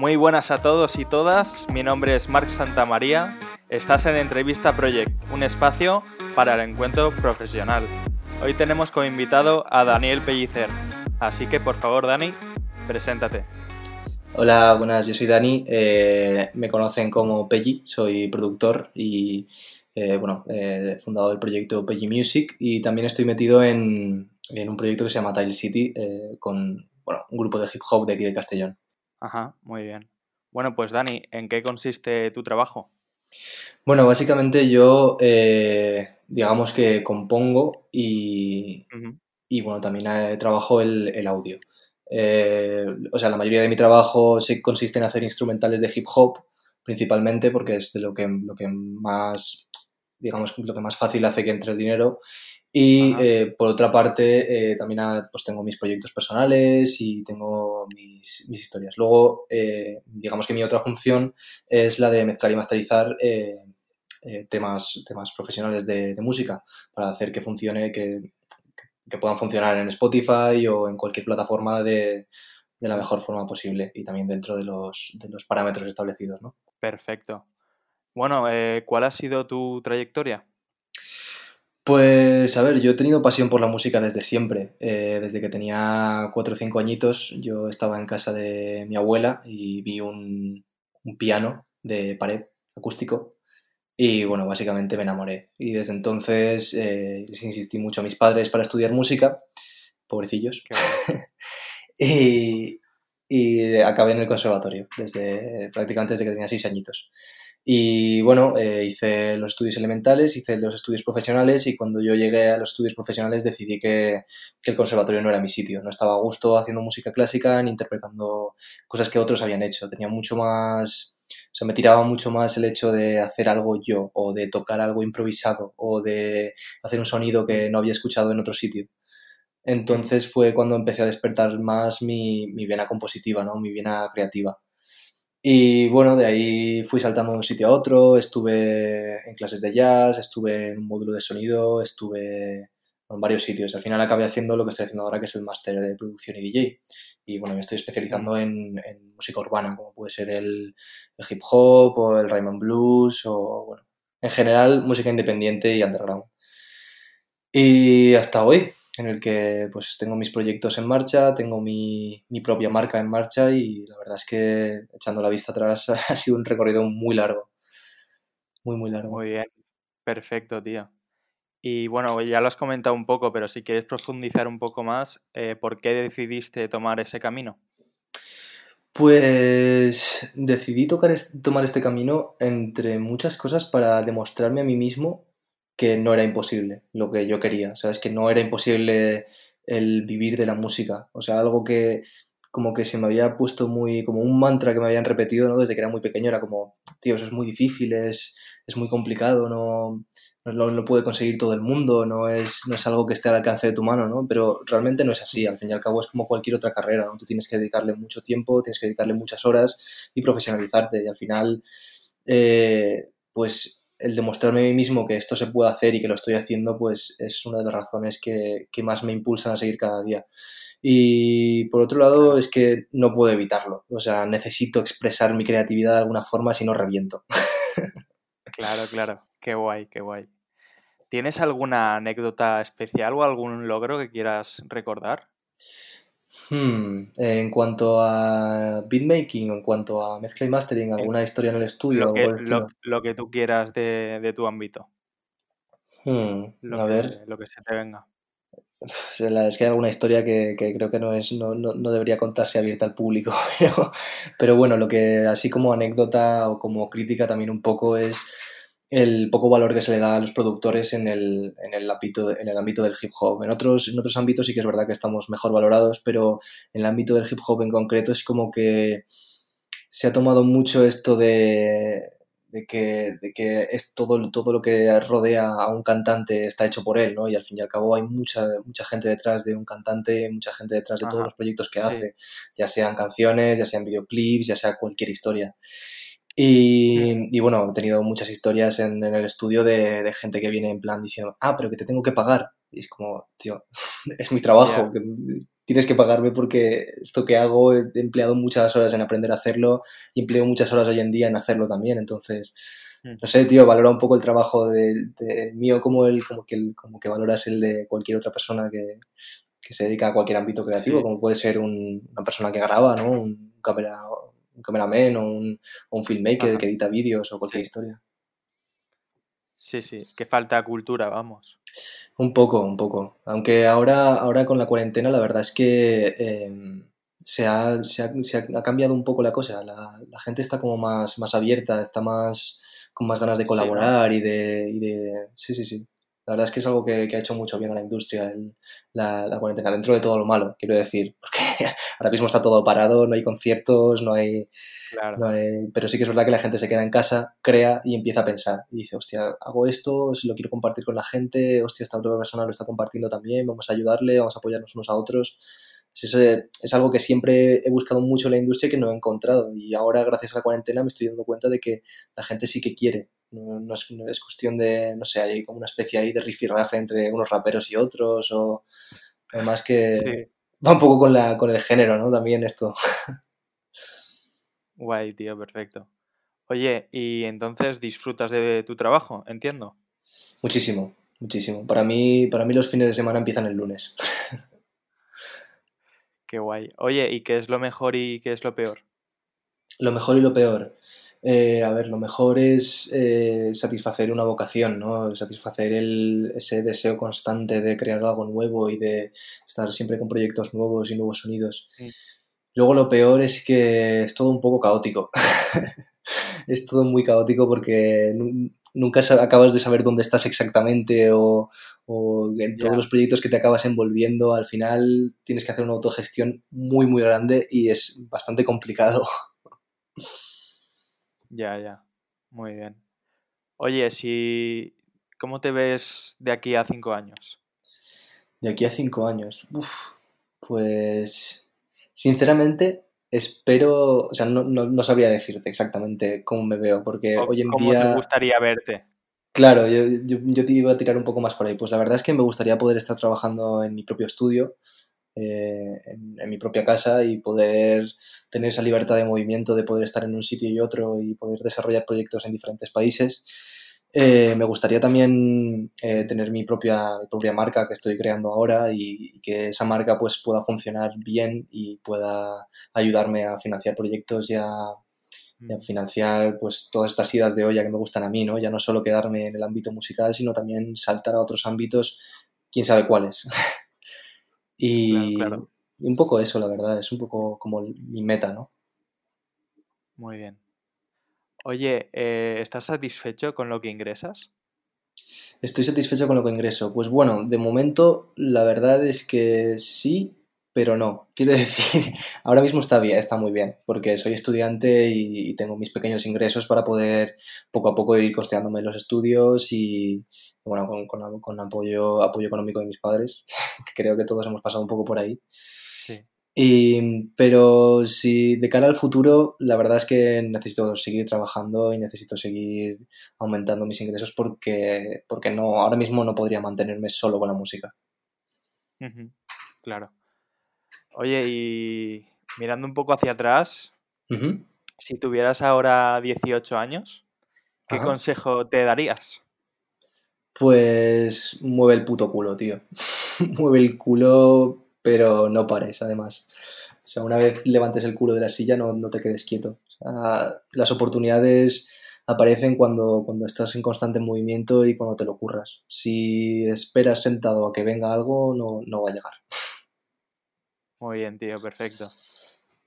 Muy buenas a todos y todas, mi nombre es Marc Santamaría, estás en Entrevista Project, un espacio para el encuentro profesional. Hoy tenemos como invitado a Daniel Pellicer, así que por favor Dani, preséntate. Hola, buenas, yo soy Dani, eh, me conocen como Pelli, soy productor y eh, bueno, eh, fundador del proyecto Pelli Music y también estoy metido en, en un proyecto que se llama Tile City con bueno, un grupo de hip hop de aquí de Castellón. Ajá, muy bien. Bueno, pues Dani, ¿en qué consiste tu trabajo? Bueno, básicamente yo, eh, digamos que compongo y, y bueno, también eh, trabajo el, el audio. Eh, o sea, la mayoría de mi trabajo se consiste en hacer instrumentales de hip hop, principalmente porque es de lo que, lo que más, digamos, lo que más fácil hace que entre el dinero y eh, por otra parte, eh, también pues tengo mis proyectos personales y tengo mis, mis historias. Luego, eh, digamos que mi otra función es la de mezclar y masterizar temas, temas profesionales de, de, música para hacer que funcione, que, que, puedan funcionar en Spotify o en cualquier plataforma de, de la mejor forma posible y también dentro de los, de los parámetros establecidos. ¿no? Perfecto. Bueno, ¿cuál ha sido tu trayectoria? Pues a ver, yo he tenido pasión por la música desde siempre. Eh, desde que tenía cuatro o cinco añitos, yo estaba en casa de mi abuela y vi un, un, piano de pared acústico y bueno, básicamente me enamoré. Y desde entonces eh, les insistí mucho a mis padres para estudiar música, pobrecillos. y, y acabé en el conservatorio, desde prácticamente desde que tenía seis añitos. Y bueno, eh, hice los estudios elementales, hice los estudios profesionales y cuando yo llegué a los estudios profesionales decidí que, el conservatorio no era mi sitio. No estaba a gusto haciendo música clásica ni interpretando cosas que otros habían hecho. Tenía mucho más, o sea, me tiraba mucho más el hecho de hacer algo yo o de tocar algo improvisado o de hacer un sonido que no había escuchado en otro sitio. Entonces fue cuando empecé a despertar más mi, mi vena compositiva, ¿no? mi vena creativa. Y bueno, de ahí fui saltando de un sitio a otro, estuve en clases de jazz, estuve en un módulo de sonido, estuve en varios sitios. Al final acabé haciendo lo que estoy haciendo ahora, que es el máster de producción y DJ. Y bueno, me estoy especializando en, música urbana, como puede ser el, el, hip hop o el rhythm and blues o, bueno, en general música independiente y underground. Y hasta hoy, en el que pues tengo mis proyectos en marcha, tengo mi, mi, propia marca en marcha y la verdad es que echando la vista atrás ha sido un recorrido muy largo. Muy, muy largo. Muy bien, perfecto, tío. Y bueno, ya lo has comentado un poco, pero si quieres profundizar un poco más, eh, ¿por qué decidiste tomar ese camino? Pues decidí tocar, tomar este camino entre muchas cosas para demostrarme a mí mismo que no era imposible lo que yo quería, ¿sabes? Que no era imposible el vivir de la música, o sea, algo que como que se me había puesto muy, como un mantra que me habían repetido, ¿no? Desde que era muy pequeño, era como, tío, eso es muy difícil, es, es muy complicado, no, no lo, lo, puede conseguir todo el mundo, no es, no es algo que esté al alcance de tu mano, ¿no? Pero realmente no es así, al fin y al cabo es como cualquier otra carrera, ¿no? Tú tienes que dedicarle mucho tiempo, tienes que dedicarle muchas horas y profesionalizarte y al final, eh, pues el demostrarme a mí mismo que esto se puede hacer y que lo estoy haciendo, pues es una de las razones que, que, más me impulsan a seguir cada día. Y por otro lado, es que no puedo evitarlo. O sea, necesito expresar mi creatividad de alguna forma, si no reviento. claro, claro. Qué guay, qué guay. ¿Tienes alguna anécdota especial o algún logro que quieras recordar? Hmm, en cuanto a beatmaking, en cuanto a mezcla y mastering, alguna historia en el estudio. Lo que, lo, lo que tú quieras de, de tu ámbito. Hmm, lo a que, ver. Lo que se te venga. Es que hay alguna historia que, que creo que no, es, no, no, no, debería contarse abierta al público, pero, pero bueno, lo que así como anécdota o como crítica también un poco es el poco valor que se le da a los productores en el, en el, ámbito, en el ámbito del hip hop. En otros, en otros ámbitos sí que es verdad que estamos mejor valorados, pero en el ámbito del hip hop en concreto es como que se ha tomado mucho esto de, de que, de que es todo, todo lo que rodea a un cantante está hecho por él, ¿no? Y al fin y al cabo hay mucha, mucha gente detrás de un cantante, mucha gente detrás de Ajá. todos los proyectos que hace, ya sean canciones, ya sean videoclips, ya sea cualquier historia. Y, y, bueno, he tenido muchas historias en, en el estudio de, de, gente que viene en plan diciendo, ah, pero que te tengo que pagar. Y es como, tío, es mi trabajo, yeah. que tienes que pagarme porque esto que hago he empleado muchas horas en aprender a hacerlo y empleo muchas horas hoy en día en hacerlo también. Entonces, mm. no sé, tío, valora un poco el trabajo del de mío como, el, como, que el, como que valoras el de cualquier otra persona que, que se dedica a cualquier ámbito creativo, sí. como puede ser un, una persona que graba, ¿no? Un, un cameraman o un, o un filmmaker Ajá. que edita vídeos o cualquier sí. historia. Sí, sí, que falta cultura, vamos. Un poco, un poco. Aunque ahora, ahora con la cuarentena la verdad es que eh, se, ha, se, ha, se, ha, cambiado un poco la cosa. La, la, gente está como más, más abierta, está más con más ganas de colaborar sí, ¿no? y, de, y de... Sí, sí, sí. La verdad es que es algo que, que ha hecho mucho bien a la industria, el, la, la, cuarentena, dentro de todo lo malo, quiero decir, porque ahora mismo está todo parado, no hay conciertos, no hay, claro. no hay, Pero sí que es verdad que la gente se queda en casa, crea y empieza a pensar. Y dice, hostia, hago esto, si lo quiero compartir con la gente, hostia, esta otra persona lo está compartiendo también, vamos a ayudarle, vamos a apoyarnos unos a otros. Es, es, algo que siempre he buscado mucho en la industria y que no he encontrado. Y ahora, gracias a la cuarentena, me estoy dando cuenta de que la gente sí que quiere no, no, es, no, es, cuestión de, no sé, hay como una especie ahí de rifirrafe entre unos raperos y otros, o además que sí. va un poco con, la, con el género, ¿no? También esto. Guay, tío, perfecto. Oye, ¿y entonces disfrutas de tu trabajo? Entiendo. Muchísimo, muchísimo. Para mí, para mí los fines de semana empiezan el lunes. Qué guay. Oye, ¿y qué es lo mejor y qué es lo peor? Lo mejor y lo peor. Eh, a ver, lo mejor es eh, satisfacer una vocación, ¿no? Satisfacer el, ese deseo constante de crear algo nuevo y de estar siempre con proyectos nuevos y nuevos sonidos. Sí. Luego lo peor es que es todo un poco caótico. es todo muy caótico porque nunca acabas de saber dónde estás exactamente o, o en todos yeah. los proyectos que te acabas envolviendo, al final tienes que hacer una autogestión muy, muy grande y es bastante complicado. Ya, ya. Muy bien. Oye, si... ¿cómo te ves de aquí a cinco años? De aquí a cinco años. Uf, pues, sinceramente, espero, o sea, no, no, no, sabría decirte exactamente cómo me veo, porque o, hoy en ¿cómo día... te gustaría verte? Claro, yo, yo, yo, te iba a tirar un poco más por ahí. Pues la verdad es que me gustaría poder estar trabajando en mi propio estudio, eh, en, en, mi propia casa y poder tener esa libertad de movimiento, de poder estar en un sitio y otro y poder desarrollar proyectos en diferentes países. Eh, me gustaría también eh, tener mi propia, mi propia marca que estoy creando ahora y, y, que esa marca pues pueda funcionar bien y pueda ayudarme a financiar proyectos y a, y a mm. financiar pues todas estas idas de olla que me gustan a mí, ¿no? Ya no solo quedarme en el ámbito musical, sino también saltar a otros ámbitos, quién sabe cuáles. Y, claro, claro. y, un poco eso, la verdad, es un poco como mi meta, ¿no? Muy bien. Oye, eh, ¿estás satisfecho con lo que ingresas? Estoy satisfecho con lo que ingreso. Pues bueno, de momento la verdad es que sí, pero no. Quiero decir, ahora mismo está bien, está muy bien, porque soy estudiante y tengo mis pequeños ingresos para poder poco a poco ir costeándome los estudios y, bueno, con, con, con apoyo, apoyo económico de mis padres, que creo que todos hemos pasado un poco por ahí. Sí. Y, pero si de cara al futuro, la verdad es que necesito seguir trabajando y necesito seguir aumentando mis ingresos porque, porque no, ahora mismo no podría mantenerme solo con la música. Uh -huh. Claro. Oye, y mirando un poco hacia atrás, uh -huh. si tuvieras ahora 18 años, ¿qué Ajá. consejo te darías? Pues mueve el puto culo, tío. mueve el culo, pero no pares, además. O sea, una vez levantes el culo de la silla, no, no te quedes quieto. O sea, las oportunidades aparecen cuando, cuando estás en constante movimiento y cuando te lo curras. Si esperas sentado a que venga algo, no, no va a llegar. Muy bien, tío, perfecto.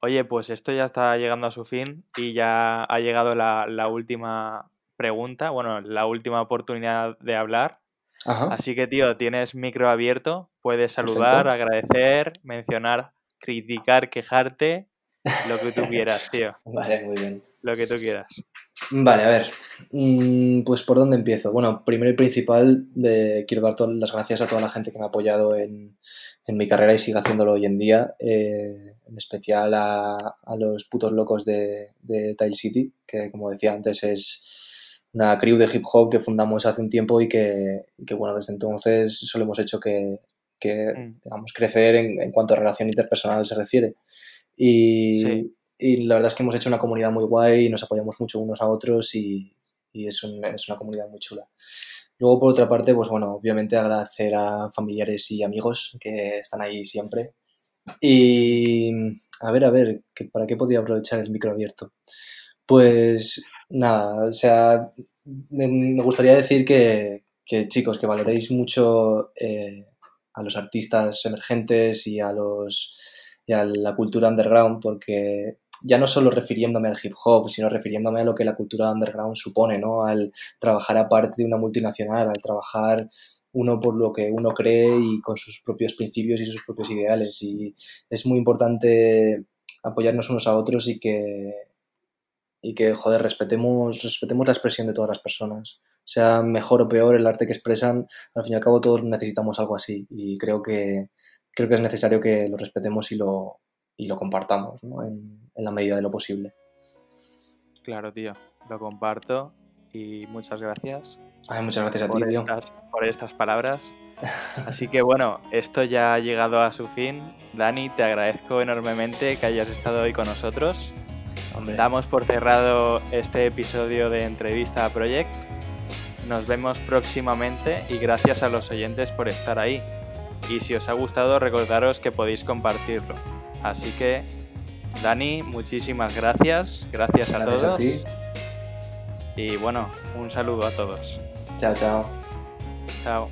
Oye, pues esto ya está llegando a su fin y ya ha llegado la, la última pregunta, bueno, la última oportunidad de hablar. Ajá. Así que, tío, tienes micro abierto, puedes saludar, Perfecto. agradecer, mencionar, criticar, quejarte, lo que tú quieras, tío. Vale, muy bien. Lo que tú quieras. Vale, a ver, mm, pues por dónde empiezo. Bueno, primero y principal, eh, quiero dar todas las gracias a toda la gente que me ha apoyado en, en, mi carrera y sigue haciéndolo hoy en día. Eh, en especial a, a los putos locos de, de Tile City, que como decía antes es una crew de hip hop que fundamos hace un tiempo y que, y que bueno, desde entonces solo hemos hecho que, que Mm. digamos, crecer en, en cuanto a relación interpersonal se refiere. Y, Sí. y la verdad es que hemos hecho una comunidad muy guay y nos apoyamos mucho unos a otros y, y es, un- es una comunidad muy chula. Luego, por otra parte, pues bueno, obviamente agradecer a familiares y amigos que están ahí siempre. Y a ver, a ver, ¿qué- ¿para qué podría aprovechar el micro abierto? Pues nada, o sea, me, me gustaría decir que, que, chicos, que valoréis mucho eh, a los artistas emergentes y a los y a la cultura underground, porque ya no solo refiriéndome al hip hop, sino refiriéndome a lo que la cultura underground supone, ¿no? Al trabajar aparte de una multinacional, al trabajar uno por lo que uno cree y con sus propios principios y sus propios ideales. Y es muy importante apoyarnos unos a otros y que, y que joder, respetemos, respetemos la expresión de todas las personas. Sea mejor o peor el arte que expresan, al fin y al cabo todos necesitamos algo así. Y creo que, creo que es necesario que lo respetemos y lo, y lo compartamos ¿no? en, en la medida de lo posible. Claro, tío, lo comparto y muchas gracias Ay, muchas gracias a ti, por tío. estas, por estas palabras. Así que bueno, esto ya ha llegado a su fin. Dani, te agradezco enormemente que hayas estado hoy con nosotros. Hombre, Damos por cerrado este episodio de entrevista a Project. Nos vemos próximamente y gracias a los oyentes por estar ahí. Y si os ha gustado, recordaros que podéis compartirlo. Así que, Dani, muchísimas gracias. Gracias a gracias todos. a ti. Y bueno, un saludo a todos. Chao, chao. Chao.